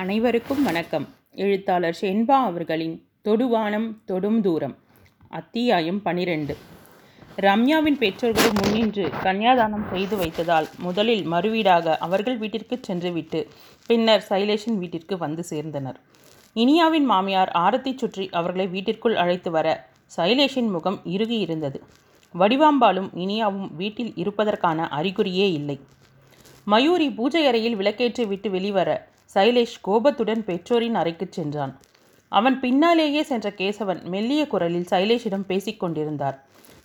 அனைவருக்கும் வணக்கம். எழுத்தாளர் ஷென்பா அவர்களின் தொடுவானம் தொடும் தூரம் அத்தியாயம் பனிரெண்டு. ரம்யாவின் பெற்றோர்கள் முன்னின்று கன்னியாதானம் செய்து வைத்ததால் முதலில் மறுவீடாக அவர்கள் வீட்டிற்கு சென்றுவிட்டு பின்னர் சைலேஷின் வீட்டிற்கு வந்து சேர்ந்தனர். இனியாவின் மாமியார் ஆரத்தி சுற்றி அவர்களை வீட்டிற்குள் அழைத்து வர சைலேஷின் முகம் இறுகி இருந்தது வடிவாம்பாலும் இனியாவும் வீட்டில் இருப்பதற்கான அறிகுறியே இல்லை. மயூரி பூஜை அறையில் விளக்கேற்றி விட்டு வெளிவர சைலேஷ் கோபத்துடன் பெற்றோரின் அறைக்குச் சென்றான். அவன் பின்னாலேயே சென்ற கேசவன் மெல்லிய குரலில் சைலேஷிடம் பேசிக் கொண்டிருந்தார்.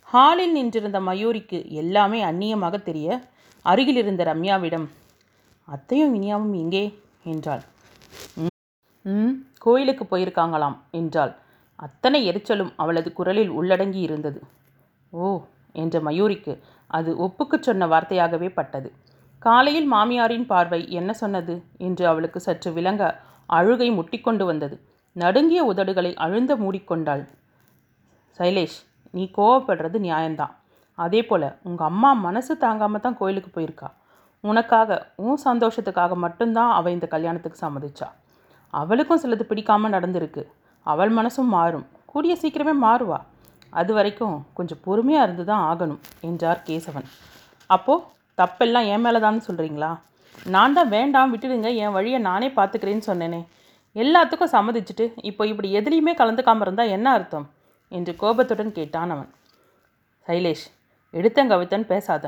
ஹாலில் நின்றிருந்த மயூரிக்கு எல்லாமே அந்நியமாக தெரிய அருகில் இருந்த ரம்யாவிடம் அத்தையும் இனியாவும் எங்கே? என்றாள். ம் கோயிலுக்கு போயிருக்காங்களாம் என்றாள். அத்தனை எரிச்சலும் அவளது குரலில் உள்ளடங்கி இருந்தது ஓ என்ற மயூரிக்கு அது ஒப்புக்குச் சொன்ன வார்த்தையாகவே பட்டது. காலையில் மாமியாரின் பார்வை என்ன சொன்னது என்று அவளுக்கு சற்று விளங்க அழுகை முட்டிக்கொண்டு வந்தது. நடுங்கிய உதடுகளை அழுந்த மூடிக்கொண்டாள். சைலேஷ் நீ கோவப்படுறது நியாயம்தான். அதே போல் உங்கள் அம்மா மனசு தாங்காமல் தான் கோயிலுக்கு போயிருக்கா. உனக்காக உன் சந்தோஷத்துக்காக மட்டும்தான் அவள் இந்த கல்யாணத்துக்கு சம்மதிச்சா. அவளுக்கும் சிலது பிடிக்காமல் நடந்திருக்கு. அவள் மனசும் மாறும். கூடிய சீக்கிரமே மாறுவா. அது வரைக்கும் கொஞ்சம் பொறுமையாக இருந்து தான் ஆகணும் என்றார் கேசவன். அப்போது தப்பெல்லாம் என் மேலே தான் சொல்கிறீங்களா நான் தான் வேண்டாம் விட்டுடுங்க என் வழியை நானே பார்த்துக்கிறேன்னு சொன்னேனே. எல்லாத்துக்கும் சம்மதிச்சுட்டு இப்போ இப்படி எதுலேயுமே கலந்துக்காமல் இருந்தால் என்ன அர்த்தம்? என்று கோபத்துடன் கேட்டான் அவன். சைலேஷ் எடுத்தங்கவித்தன் பேசாத.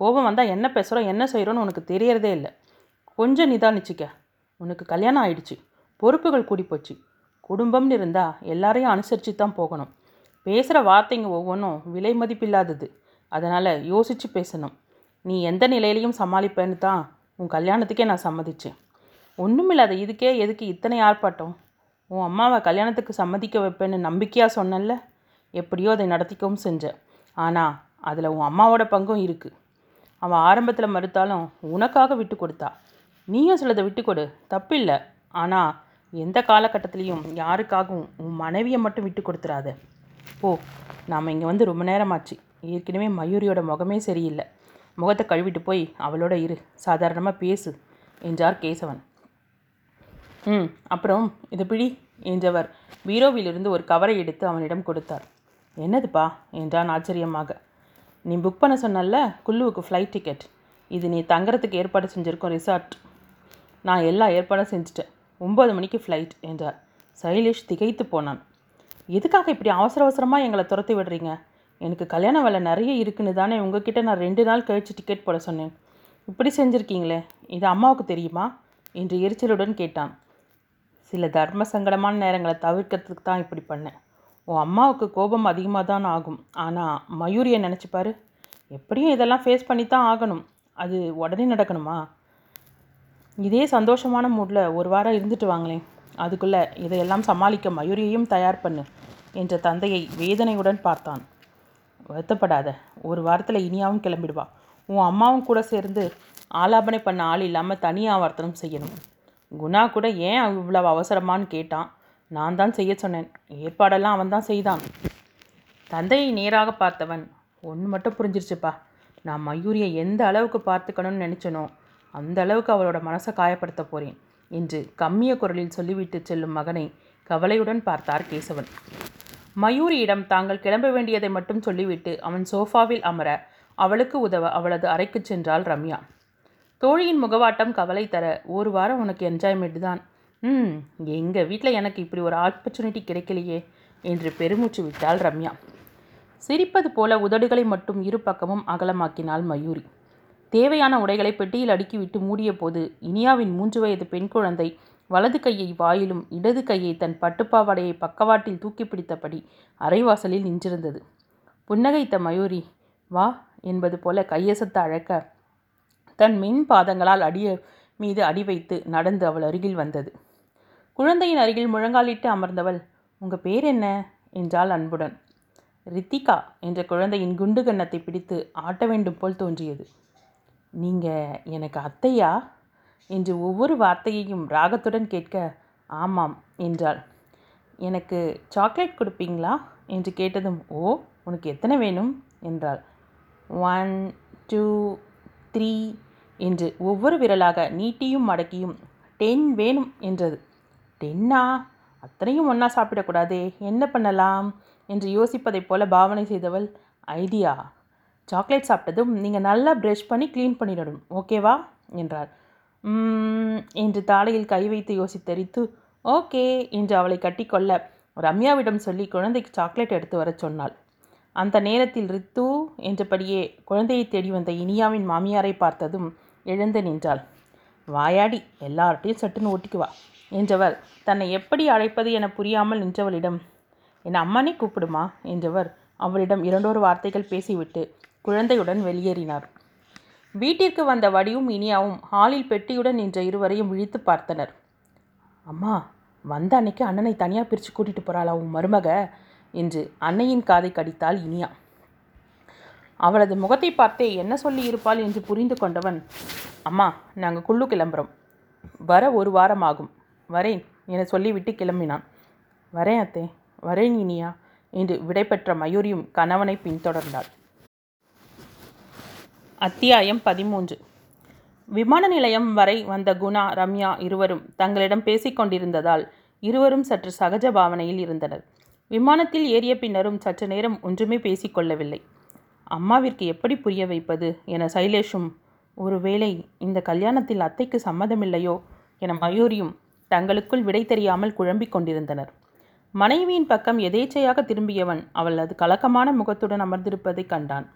கோபம் வந்தால் என்ன பேசுகிறோம் என்ன செய்கிறோன்னு உனக்கு தெரியறதே இல்லை. கொஞ்சம் நிதானிச்சிக்க. உனக்கு கல்யாணம் ஆயிடுச்சு. பொறுப்புகள் கூடி போச்சு குடும்பம்னு இருந்தால் எல்லாரையும் அனுசரித்து தான் போகணும். பேசுகிற வார்த்தைங்க ஒவ்வொன்றும் விலை மதிப்பில்லாதது. அதனால் யோசித்து பேசணும். நீ எந்த நிலையிலையும் சமாளிப்பேன்னு தான் உன் கல்யாணத்துக்கே நான் சம்மதிச்சேன். ஒன்றுமில்லாத இதுக்கே எதுக்கு இத்தனை ஆர்ப்பாட்டம்? உன் அம்மாவை கல்யாணத்துக்கு சம்மதிக்க வைப்பேன்னு நம்பிக்கையாக சொன்னல எப்படியோ அதை நடத்திக்கவும் செஞ்ச ஆனால் அதில் உன் அம்மாவோட பங்கும் இருக்குது அவன் ஆரம்பத்தில் மறுத்தாலும் உனக்காக விட்டு கொடுத்தா. நீயும் சிலதை விட்டு கொடு. தப்பில்லை. ஆனால் எந்த காலகட்டத்திலையும் யாருக்காகவும் உன் மனைவியை மட்டும் விட்டு கொடுத்துடாத போ நாம் இங்கே வந்து ரொம்ப நேரமாச்சு. ஏற்கனவே மயூரியோட முகமே சரியில்லை. முகத்தை கழுவிட்டு போய் அவளோட இரு. சாதாரணமாக பேசு என்றார் கேசவன். ம் அப்புறம் இது பிடி என்றவர் பீரோவிலிருந்து ஒரு கவரை எடுத்து அவனிடம் கொடுத்தார். என்னதுப்பா என்றான் ஆச்சரியமாக. நீ புக் பண்ண சொன்னல குல்லுவுக்கு ஃப்ளைட் டிக்கெட் இது நீ தங்குறதுக்கு ஏற்பாடு செஞ்சுருக்கோம் ரிசார்ட் நான் எல்லா ஏற்பாடும் செஞ்சுட்டேன். ஒம்பது மணிக்கு ஃப்ளைட் என்றார். சைலேஷ் திகைத்து போனான். எதுக்காக இப்படி அவசர அவசரமாக எங்களை துரத்தி விடுறீங்க? எனக்கு கல்யாண வேலை நிறைய இருக்குன்னு தானே உங்ககிட்ட நான் ரெண்டு நாள் கழித்து டிக்கெட் போட சொன்னேன். இப்படி செஞ்சுருக்கீங்களே இது அம்மாவுக்கு தெரியுமா? என்று எரிச்சலுடன் கேட்டான். சில தர்ம சங்கடமான நேரங்களை தவிர்க்கிறதுக்கு தான் இப்படி பண்ணேன். உன் அம்மாவுக்கு கோபம் அதிகமாக தான் ஆகும். ஆனால் மயூரியை நினச்சிப்பாரு எப்படியும் இதெல்லாம் ஃபேஸ் பண்ணி தான் ஆகணும். அது உடனே நடக்கணுமா? இதே சந்தோஷமான மூடில் ஒரு வாரம் இருந்துட்டு வாங்களேன். அதுக்குள்ளே இதையெல்லாம் சமாளிக்க மயூரியையும் தயார் பண்ணு என்ற தந்தையை வேதனையுடன் பார்த்தான். வருத்தப்படாத. ஒரு வாரத்தில் இனியாவும் கிளம்பிடுவா. உன் அம்மாவும் கூட சேர்ந்து ஆலாபனை பண்ண ஆள் இல்லாமல் தனியாக ஆவர்த்தனம் செய்யணும். குணா கூட ஏன் இவ்வளவு அவசரமான்னு கேட்டான். நான் தான் செய்ய சொன்னேன். ஏற்பாடெல்லாம் அவன் தான் செய்தான். தந்தையை நேராக பார்த்தவன் ஒன்று மட்டும் புரிஞ்சிருச்சுப்பா. நான் மயூரியை எந்த அளவுக்கு பார்த்துக்கணும்னு நினச்சனோ அந்த அளவுக்கு அவளோட மனசை காயப்படுத்த போகிறேன் என்று கம்மிய குரலில் சொல்லிவிட்டு செல்லும் மகனை கவலையுடன் பார்த்தார் கேசவன். மயூரியிடம் தாங்கள் கிளம்ப வேண்டியதை மட்டும் சொல்லிவிட்டு அவன் சோஃபாவில் அமர அவளுக்கு உதவ அவளது அறைக்கு சென்றாள் ரம்யா. தோழியின் முகவாட்டம் கவலை தர ஒரு வாரம் உனக்கு என்ஜாய்மெண்ட் தான். ம் எங்கள் வீட்டில் எனக்கு இப்படி ஒரு ஆப்பர்ச்சுனிட்டி கிடைக்கலையே என்று பெருமூச்சு விட்டாள் ரம்யா. சிரிப்பது போல உதடுகளை மட்டும் இரு பக்கமும் அகலமாக்கினாள் மயூரி. தேவையான உடைகளை பெட்டியில் அடுக்கிவிட்டு மூடிய போது இனியாவின் மூன்று வயது பெண் குழந்தை வலது கையை வாயிலும் இடது கையை தன் பட்டுப்பாவாடையை பக்கவாட்டில் தூக்கி பிடித்தபடி அரைவாசலில் நின்றிருந்தது. புன்னகைத்த மயூரி வா என்பது போல கையசத்த அழைக்க தன் மின் பாதங்களால் அடிய மீது அடி வைத்து நடந்து அவள் அருகில் வந்தது. குழந்தையின் அருகில் முழங்காலிட்டு அமர்ந்தவள் உங்கள் பேர் என்ன? என்றாள் அன்புடன். ரித்திகா என்ற குழந்தையின் குண்டு கன்னத்தை பிடித்து ஆட்ட வேண்டும் போல் தோன்றியது. நீங்கள் எனக்கு அத்தையா? என்று ஒவ்வொரு வார்த்தையையும் ராகத்துடன் கேட்க ஆமாம் என்றாள். எனக்கு சாக்லேட் கொடுப்பீங்களா? என்று கேட்டதும் ஓ உனக்கு எத்தனை வேணும்? என்றாள். ஒன் டூ த்ரீ என்று ஒவ்வொரு விரலாக நீட்டியும் மடக்கியும் டென் வேணும் என்றது. டென்னா? அத்தனையும் ஒன்றா சாப்பிடக்கூடாதே என்ன பண்ணலாம்? என்று யோசிப்பதைப் போல பாவனை செய்தவள் ஐடியா. சாக்லேட் சாப்பிட்டதும் நீங்கள் நல்லா ப்ரெஷ் பண்ணி க்ளீன் பண்ணிடணும் ஓகேவா? என்றாள். என்று தாடையில் கை வைத்து யோசித்தரித்து ஓகே என்று அவளை கட்டிக்கொள்ள ரம்யாவிடம் சொல்லி குழந்தைக்கு சாக்லேட் எடுத்து வரச் சொன்னாள். அந்த நேரத்தில் ரித்து என்றபடியே குழந்தையை தேடி வந்த இனியாவின் மாமியாரை பார்த்ததும் எழுந்து நின்றாள். வாயாடி எல்லார்ட்டையும் சட்டுன்னு ஓட்டிக்குவா என்றவர் தன்னை எப்படி அழைப்பது என புரியாமல் நின்றவளிடம் என் அம்மானே கூப்பிடுமா? என்றவர் அவளிடம் இரண்டொரு வார்த்தைகள் பேசிவிட்டு குழந்தையுடன் வெளியேறினார். வீட்டிற்கு வந்த வடிவும் இனியாவும் ஹாலில் பெட்டியுடன் நின்ற இருவரையும் விழித்து பார்த்தனர். அம்மா வந்த அன்னைக்கு அண்ணனை தனியாக பிரித்து கூட்டிகிட்டு போகிறாளா உன் மருமக? என்று அன்னையின் காதை கடித்தாள் இனியா. அவளது முகத்தை பார்த்தே என்ன சொல்லி இருப்பாள் என்று புரிந்து கொண்டவன் அம்மா நாங்கள் குள்ளு கிளம்புறோம். வர ஒரு வாரம் ஆகும் வரேன் என சொல்லிவிட்டு கிளம்பினான். வரேன் அத்தே வரேன் இனியா என்று விடைபெற்ற மயூரியும் கணவனை பின்தொடர்ந்தாள். அத்தியாயம் பதிமூன்று. விமான நிலையம் வரை வந்த குணா ரம்யா இருவரும் தங்களிடம் பேசிக்கொண்டிருந்ததால் இருவரும் சற்று சகஜ பாவனையில் இருந்தனர். விமானத்தில் ஏறிய பின்னரும் சற்று நேரம் ஒன்றுமே பேசிக்கொள்ளவில்லை அம்மாவிற்கு எப்படி புரிய வைப்பது என சைலேஷும் ஒருவேளை இந்த கல்யாணத்தில் அத்தைக்கு சம்மதமில்லையோ? என மயூரியும் தங்களுக்குள் விடை தெரியாமல் குழம்பிக் கொண்டிருந்தனர். மனைவியின் பக்கம் எதேச்சையாக திரும்பியவன் அவளது கலக்கமான முகத்துடன் அமர்ந்திருப்பதைக் கண்டான்.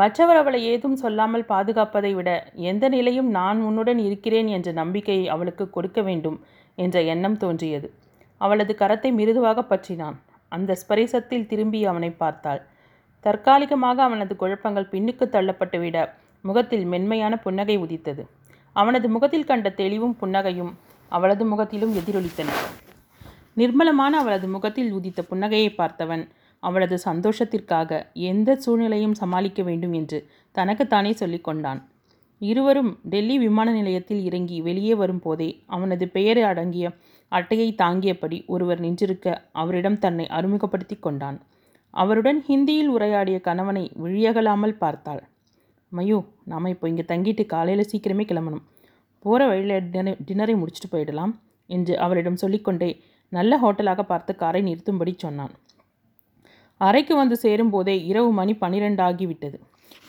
மற்றவர் அவளை ஏதும் சொல்லாமல் பாதுகாப்பதை விட எந்த நிலையும் நான் உன்னுடன் இருக்கிறேன் என்ற நம்பிக்கையை அவளுக்கு கொடுக்க வேண்டும் என்ற எண்ணம் தோன்றியது. அவளது கரத்தை மிருதுவாக பற்றினான். அந்த ஸ்பரிசத்தில் திரும்பி அவனை பார்த்தாள். தற்காலிகமாக அவனது குழப்பங்கள் பின்னுக்கு தள்ளப்பட்டுவிட முகத்தில் மென்மையான புன்னகை உதித்தது. அவனது முகத்தில் கண்ட தெளிவும் புன்னகையும் அவளது முகத்திலும் எதிரொலித்தன. நிர்மலமான அவளது முகத்தில் உதித்த புன்னகையை பார்த்தவன் அவளது சந்தோஷத்திற்காக எந்த சூழ்நிலையும் சமாளிக்க வேண்டும் என்று தனக்குத்தானே சொல்லிக்கொண்டான் இருவரும் டெல்லி விமான நிலையத்தில் இறங்கி வெளியே வரும்போதே அவனது பெயர் அடங்கிய அட்டையை தாங்கியபடி ஒருவர் நின்றிருக்க அவரிடம் தன்னை அறிமுகப்படுத்தி கொண்டான். அவருடன் ஹிந்தியில் உரையாடிய கணவனை விழியகலாமல் பார்த்தாள். மயூ நாம் இப்போ இங்கே தங்கிட்டு காலையில் சீக்கிரமே கிளம்பணும். போகிற வழியில் டின்னர் டின்னரை முடிச்சுட்டு போயிடலாம் என்று அவரிடம் சொல்லிக்கொண்டே நல்ல ஹோட்டலாக பார்த்து காரை நிறுத்தும்படி சொன்னான். அறைக்கு வந்து சேரும்போதே இரவு மணி பனிரெண்டு ஆகிவிட்டது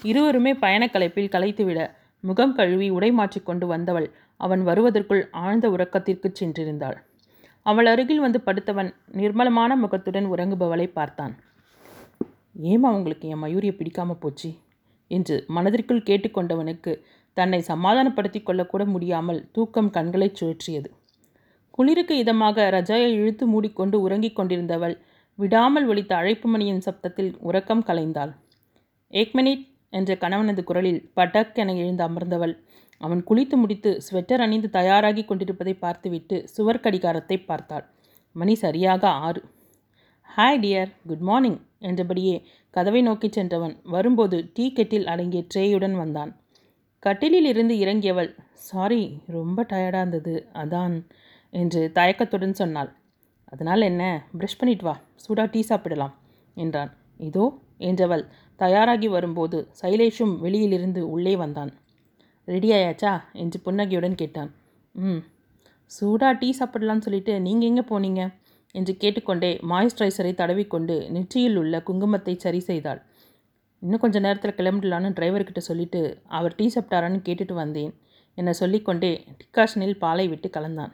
இருவருமே பயணக்கலைப்பில் கலைத்துவிட முகம் கழுவி உடை மாற்றிக்கொண்டு வந்தவள் அவன் வருவதற்குள் ஆழ்ந்த உறக்கத்திற்கு சென்றிருந்தாள். அவள் அருகில் வந்து படுத்தவன் நிர்மலமான முகத்துடன் உறங்குபவளை பார்த்தான். ஏமா உங்களுக்கு என் மயூரியை பிடிக்காம போச்சு? என்று மனதிற்குள் கேட்டுக்கொண்டவனுக்கு தன்னை சமாதானப்படுத்தி கொள்ளக்கூட முடியாமல் தூக்கம் கண்களைச் சுழற்றியது. குளிருக்கு இதமாக ரஜாயை இழுத்து மூடிக்கொண்டு உறங்கிக் கொண்டிருந்தவள் விடாமல் ஒலித்த அழைப்பு மணியின் சப்தத்தில் உறக்கம் கலைந்தாள். ஏக் மினிட் என்ற கணவனது குரலில் படக் என எழுந்து அமர்ந்தவள். அவன் குளித்து முடித்து ஸ்வெட்டர் அணிந்து தயாராகி கொண்டிருப்பதை பார்த்துவிட்டு சுவர் கடிகாரத்தை பார்த்தாள். மணி சரியாக ஆறு. ஹாய் டியர் குட் மார்னிங் என்றபடியே கதவை நோக்கிச் சென்றவன் வரும்போது டீ கெட்டில் அடங்கிய ட்ரேயுடன் வந்தான். கட்டிலில் இருந்து இறங்கியவள் சாரி ரொம்ப டயர்டாக இருந்தது அதான் என்று தயக்கத்துடன் சொன்னாள். அதனால் என்ன? ப்ரஷ் பண்ணிட்டு வா. சூடாக டீ சாப்பிடலாம் என்றான். இதோ என்றவள் தயாராகி வரும்போது சைலேஷும் வெளியிலிருந்து உள்ளே வந்தான். ரெடி ஆயாச்சா? என்று புன்னகையுடன் கேட்டான். ம். சூடாக டீ சாப்பிடலான்னு சொல்லிட்டு நீங்கள் எங்கே போனீங்க? என்று கேட்டுக்கொண்டே மாய்ஸ்சரைசரை தடவிக்கொண்டு நெற்றியில் உள்ள குங்குமத்தை சரி செய்தாள். இன்னும் கொஞ்சம் நேரத்தில் கிளம்பிடலான்னு டிரைவர்கிட்ட சொல்லிட்டு அவர் டீ சாப்பிட்டாரான்னு கேட்டுட்டு வந்தேன் என்னை சொல்லிக்கொண்டே டிக்காஷனில் பாலை விட்டு கலந்தான்.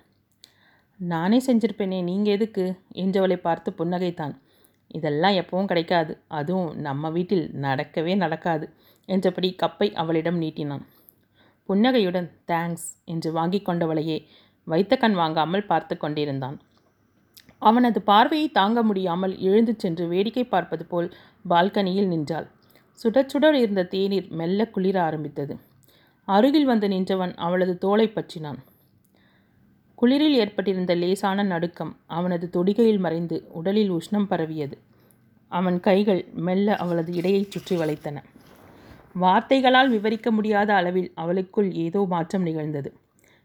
நானே செஞ்சிருப்பேனே நீங்கள் எதுக்கு? என்றவளை பார்த்து புன்னகைத்தான். இதெல்லாம் எப்பவும் கிடைக்காது. அதுவும் நம்ம வீட்டில் நடக்கவே நடக்காது என்றபடி கப்பை அவளிடம் நீட்டினான். புன்னகையுடன் தேங்க்ஸ் என்று வாங்கி கொண்டவளையே வைத்த கண் வாங்காமல் பார்த்து கொண்டிருந்தான். அவனது பார்வையை தாங்க முடியாமல் எழுந்து சென்று வேடிக்கை பார்ப்பது போல் பால்கனியில் நின்றாள். சுட இருந்த தேநீர் மெல்ல குளிர ஆரம்பித்தது. அருகில் வந்து நின்றவன் அவளது தோலை பற்றினான். குளிரில் ஏற்பட்டிருந்த லேசான நடுக்கம் அவனது தொடிகையில் மறைந்து உடலில் உஷ்ணம் பரவியது. அவன் கைகள் மெல்ல அவளது இடையைச் சுற்றி வளைத்தன. வார்த்தைகளால் விவரிக்க முடியாத அளவில் அவளுக்குள் ஏதோ மாற்றம் நிகழ்ந்தது.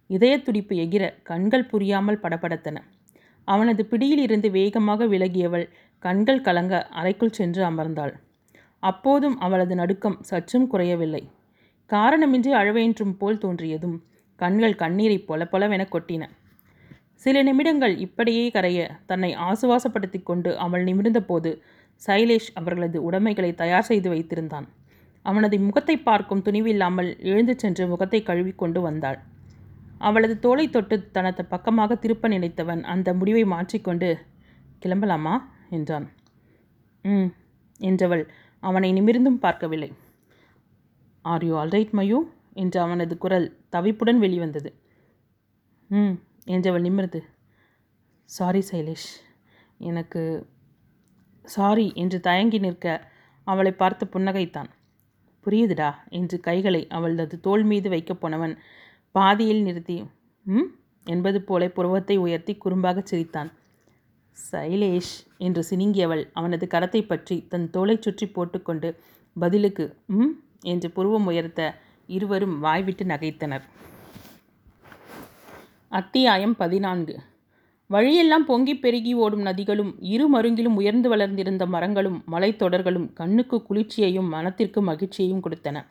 இதய துடிப்பு எகிர கண்கள் புரியாமல் படபடத்தன. அவனது பிடியில் இருந்து வேகமாக விலகியவள் கண்கள் கலங்க அறைக்குள் சென்று அமர்ந்தாள். அப்போதும் அவளது நடுக்கம் சற்றும் குறையவில்லை. காரணமின்றி அழவேன்றும் போல் தோன்றியதும் கண்கள் கண்ணீரை பொல பொலவென கொட்டின. சில நிமிடங்கள் இப்படியே கரைய தன்னை ஆசுவாசப்படுத்தி கொண்டு அவள் நிமிர்ந்தபோது சைலேஷ் அவர்களது உடைமைகளை தயார் செய்து வைத்திருந்தான். அவனது முகத்தை பார்க்கும் துணிவில்லாமல் எழுந்து சென்று முகத்தை கழுவி கொண்டு வந்தாள். அவளது தோலை தொட்டு தனது பக்கமாக திருப்ப நினைத்தவன் அந்த முடிவை மாற்றிக்கொண்டு கிளம்பலாமா? என்றான். ம் என்றவள் அவனை நிமிர்ந்தும் பார்க்கவில்லை. ஆர் யூ ஆல்ரைட் மயூ என்று அவனது குரல் தவிப்புடன் வெளிவந்தது. ம் என்றவள் நிமிர்ந்து சாரி சைலேஷ் எனக்கு சாரி என்று தயங்கி நிற்க அவளை பார்த்து புன்னகைத்தான். புரியுதுடா என்று கைகளை அவளது தோள் மீது வைக்கப் போனவன் பாதியில் நிறுத்தி ம்? என்பது போல புருவத்தை உயர்த்தி குறும்பாகச் சிரித்தான். சைலேஷ் என்று சினிங்கியவள் அவனது கரத்தை பற்றி தன் தோலை சுற்றி போட்டுக்கொண்டு பதிலுக்கு ம்? என்று புருவம் உயர்த்த இருவரும் வாய்விட்டு நகைத்தனர். அத்தியாயம் பதினான்கு. வழியெல்லாம் பொங்கி பெருகி ஓடும் நதிகளும் இரு மருங்கிலும் உயர்ந்து வளர்ந்திருந்த மரங்களும் மலைத்தொடர்களும் கண்ணுக்கு குளிர்ச்சியையும் மனத்திற்கு மகிழ்ச்சியையும் கொடுத்தன.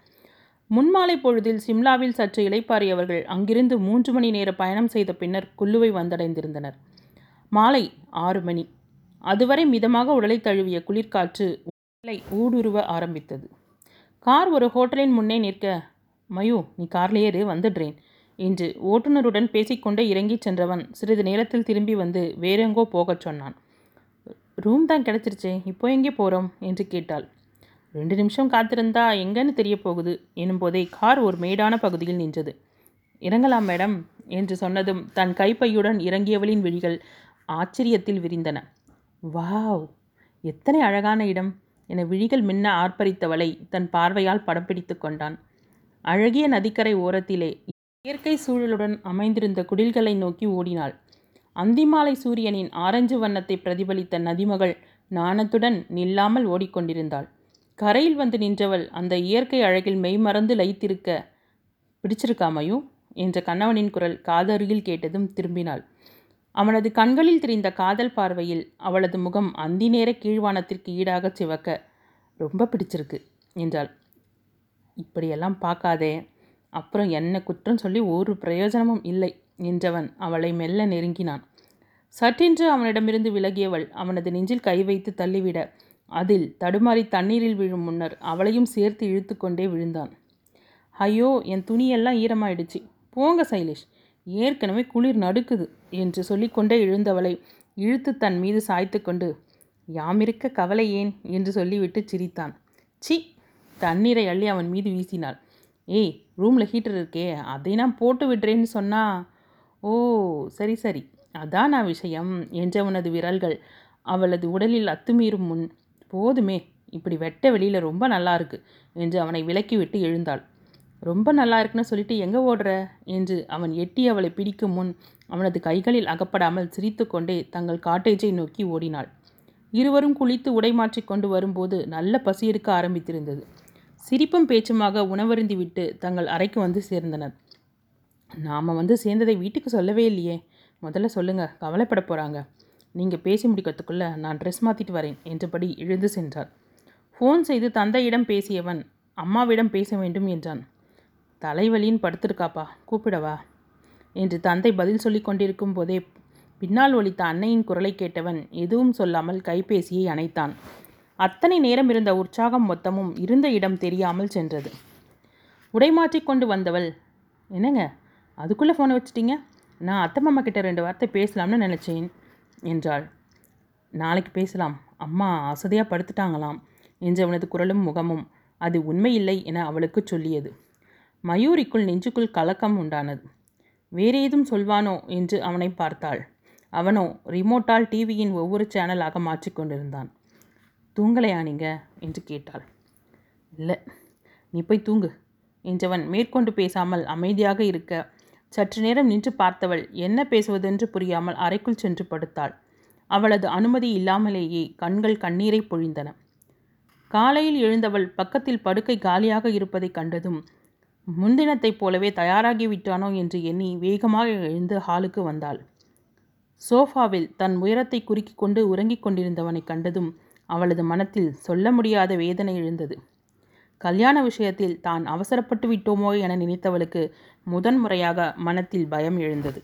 முன்மாலை பொழுதில் சிம்லாவில் சற்று இளைப்பாறியவர்கள் அங்கிருந்து மூன்று மணி நேர பயணம் செய்த பின்னர் குல்லுவை வந்தடைந்திருந்தனர். மாலை ஆறு மணி. அதுவரை மிதமாக உடலை தழுவிய குளிர்காற்று உடலை ஊடுருவ ஆரம்பித்தது. கார் ஒரு ஹோட்டலின் முன்னே நிற்க மயூ நீ கார்லேயே வந்துடுறேன். என்று ஓட்டுநருடன் பேசிக்கொண்டே இறங்கிச் சென்றவன் சிறிது நேரத்தில் திரும்பி வந்து வேறெங்கோ போகச் சொன்னான். ரூம் தான் கிடச்சிருச்சே இப்போ எங்கே போகிறோம் என்று கேட்டாள். ரெண்டு நிமிஷம் காத்திருந்தா எங்கன்னு தெரிய போகுது எனும்போதே கார் ஒரு மேடான பகுதியில் நின்றது. இறங்கலாம் மேடம் என்று சொன்னதும் தன் கைப்பையுடன் இறங்கியவளின் விழிகள் ஆச்சரியத்தில் விரிந்தன. வாவ்! எத்தனை அழகான இடம் என விழிகள் மின்ன ஆர்ப்பரித்தவளை தன் பார்வையால் படம் பிடித்து கொண்டான். அழகிய நதிக்கரை ஓரத்திலே இயற்கை சூழலுடன் அமைந்திருந்த குடில்களை நோக்கி ஓடினாள். அந்திமாலை சூரியனின் ஆரஞ்சு வண்ணத்தை பிரதிபலித்த நதிமகள் நாணத்துடன் நில்லாமல் ஓடிக்கொண்டிருந்தாள். கரையில் வந்து நின்றவள் அந்த இயற்கை அழகில் மெய்மறந்து லயித்திருக்க பிடிச்சிருக்காமையும் என்ற கணவனின் குரல் காதருகில் கேட்டதும் திரும்பினாள். அவனது கண்களில் தெரிந்த காதல் பார்வையில் அவளது முகம் அந்தி நேர கீழ்வானத்திற்கு ஈடாகச் சிவக்க ரொம்ப பிடிச்சிருக்கு என்றாள். இப்படியெல்லாம் பார்க்காதே. அப்புறம் என்ன குற்றம் சொல்லி ஒரு பிரயோஜனமும் இல்லை என்றவன் அவளை மெல்ல நெருங்கினான். சற்றென்று அவனிடமிருந்து விலகியவள் அவனது நெஞ்சில் கை வைத்து தள்ளிவிட அதில் தடுமாறி தண்ணீரில் விழும் முன்னர் அவளையும் சேர்த்து இழுத்து கொண்டே விழுந்தான். ஐயோ என் துணியெல்லாம் ஈரமாயிடுச்சு. போங்க சைலேஷ் ஏற்கனவே குளிர் நடுக்குது என்று சொல்லிக்கொண்டே எழுந்தவளை இழுத்து தன் மீது சாய்த்து கொண்டு யாமிருக்க கவலை ஏன்? என்று சொல்லிவிட்டு சிரித்தான். சி தண்ணீரை அள்ளி அவன் மீது வீசினாள். ஏய் ரூமில் ஹீட்டர் இருக்கே அதை நான் போட்டு விடுறேன்னு சொன்னா ஓ சரி சரி. அதான் நான் விஷயம் என்றவனது விரல்கள் அவளது உடலில் அத்துமீறும் முன் போதுமே இப்படி வெட்ட வெளியில் ரொம்ப நல்லா இருக்கு என்று அவனை விலக்கிவிட்டு எழுந்தாள். ரொம்ப நல்லா இருக்குன்னு சொல்லிட்டு எங்கே ஓடுற? என்று அவன் எட்டி அவளை பிடிக்கும் முன் அவனது கைகளில் அகப்படாமல் சிரித்துக்கொண்டே தங்கள் காட்டேஜை நோக்கி ஓடினாள். இருவரும் குளித்து உடை மாற்றி கொண்டு வரும்போது நல்ல பசி எடுக்க ஆரம்பித்திருந்தது. சிரிப்பும் பேச்சுமாக உணவருந்திவிட்டு தங்கள் அறைக்கு வந்து சேர்ந்தனர். நாம் வந்து சேர்ந்ததை வீட்டுக்கு சொல்லவே இல்லையே. முதல்ல சொல்லுங்கள் கவலைப்பட போகிறாங்க நீங்கள் பேசி முடிக்கிறதுக்குள்ளே நான் ட்ரெஸ் மாற்றிட்டு வரேன் என்றபடி எழுந்து சென்றார். ஃபோன் செய்து தந்தையிடம் பேசியவன் அம்மாவிடம் பேச வேண்டும் என்றான். தலைவலின்னு படுத்திருக்காப்பா கூப்பிடவா? என்று தந்தை பதில் சொல்லி கொண்டிருக்கும் போதே பின்னால் ஒலித்த அன்னையின் குரலை கேட்டவன் எதுவும் சொல்லாமல் கைபேசியை அணைத்தான். அத்தனை நேரம் இருந்த உற்சாகம் மொத்தமும் இருந்த இடம் தெரியாமல் சென்றது. உடை மாற்றிக்கொண்டு வந்தவள் என்னங்க அதுக்குள்ளே ஃபோனை வச்சிட்டீங்க? நான் அத்தை மாமா கிட்ட ரெண்டு வார்த்தை பேசலாம்னு நினச்சேன் என்றாள். நாளைக்கு பேசலாம். அம்மா அசதியாக படுத்துட்டாங்களாம். என்றவனது குரலும் முகமும் அது உண்மையில்லை என அவளுக்கு சொல்லியது. மயூரிக்குள் நெஞ்சுக்குள் கலக்கம் உண்டானது. வேறு ஏதும் சொல்வானோ? என்று அவனை பார்த்தாள். அவனோ ரிமோட்டால் டிவியின் ஒவ்வொரு சேனலாக மாற்றிக்கொண்டிருந்தான் தூங்கலையா நீங்க? என்று கேட்டாள். இல்லை. நீ போய் தூங்கு என்றவன் மேற்கொண்டு பேசாமல் அமைதியாக இருக்க சற்று நேரம் நின்று பார்த்தவள் என்ன பேசுவதென்று புரியாமல் அறைக்குள் சென்று படுத்தாள். அவளது அனுமதி இல்லாமலேயே கண்கள் கண்ணீரை பொழிந்தன. காலையில் எழுந்தவள் பக்கத்தில் படுக்கை காலியாக இருப்பதைக் கண்டதும் முன்தினத்தைப் போலவே தயாராகி விட்டானோ? என்று எண்ணி வேகமாக எழுந்து ஹாலுக்கு வந்தாள். சோஃபாவில் தன் உயரத்தை குறுக்கிக் கொண்டு உறங்கிக் கொண்டிருந்தவனை கண்டதும் அவளது மனத்தில் சொல்ல முடியாத வேதனை எழுந்தது. கல்யாண விஷயத்தில் தான் அவசரப்பட்டு விட்டோமோ என நினைத்தவளுக்கு முதன் முறையாக மனத்தில் பயம் எழுந்தது.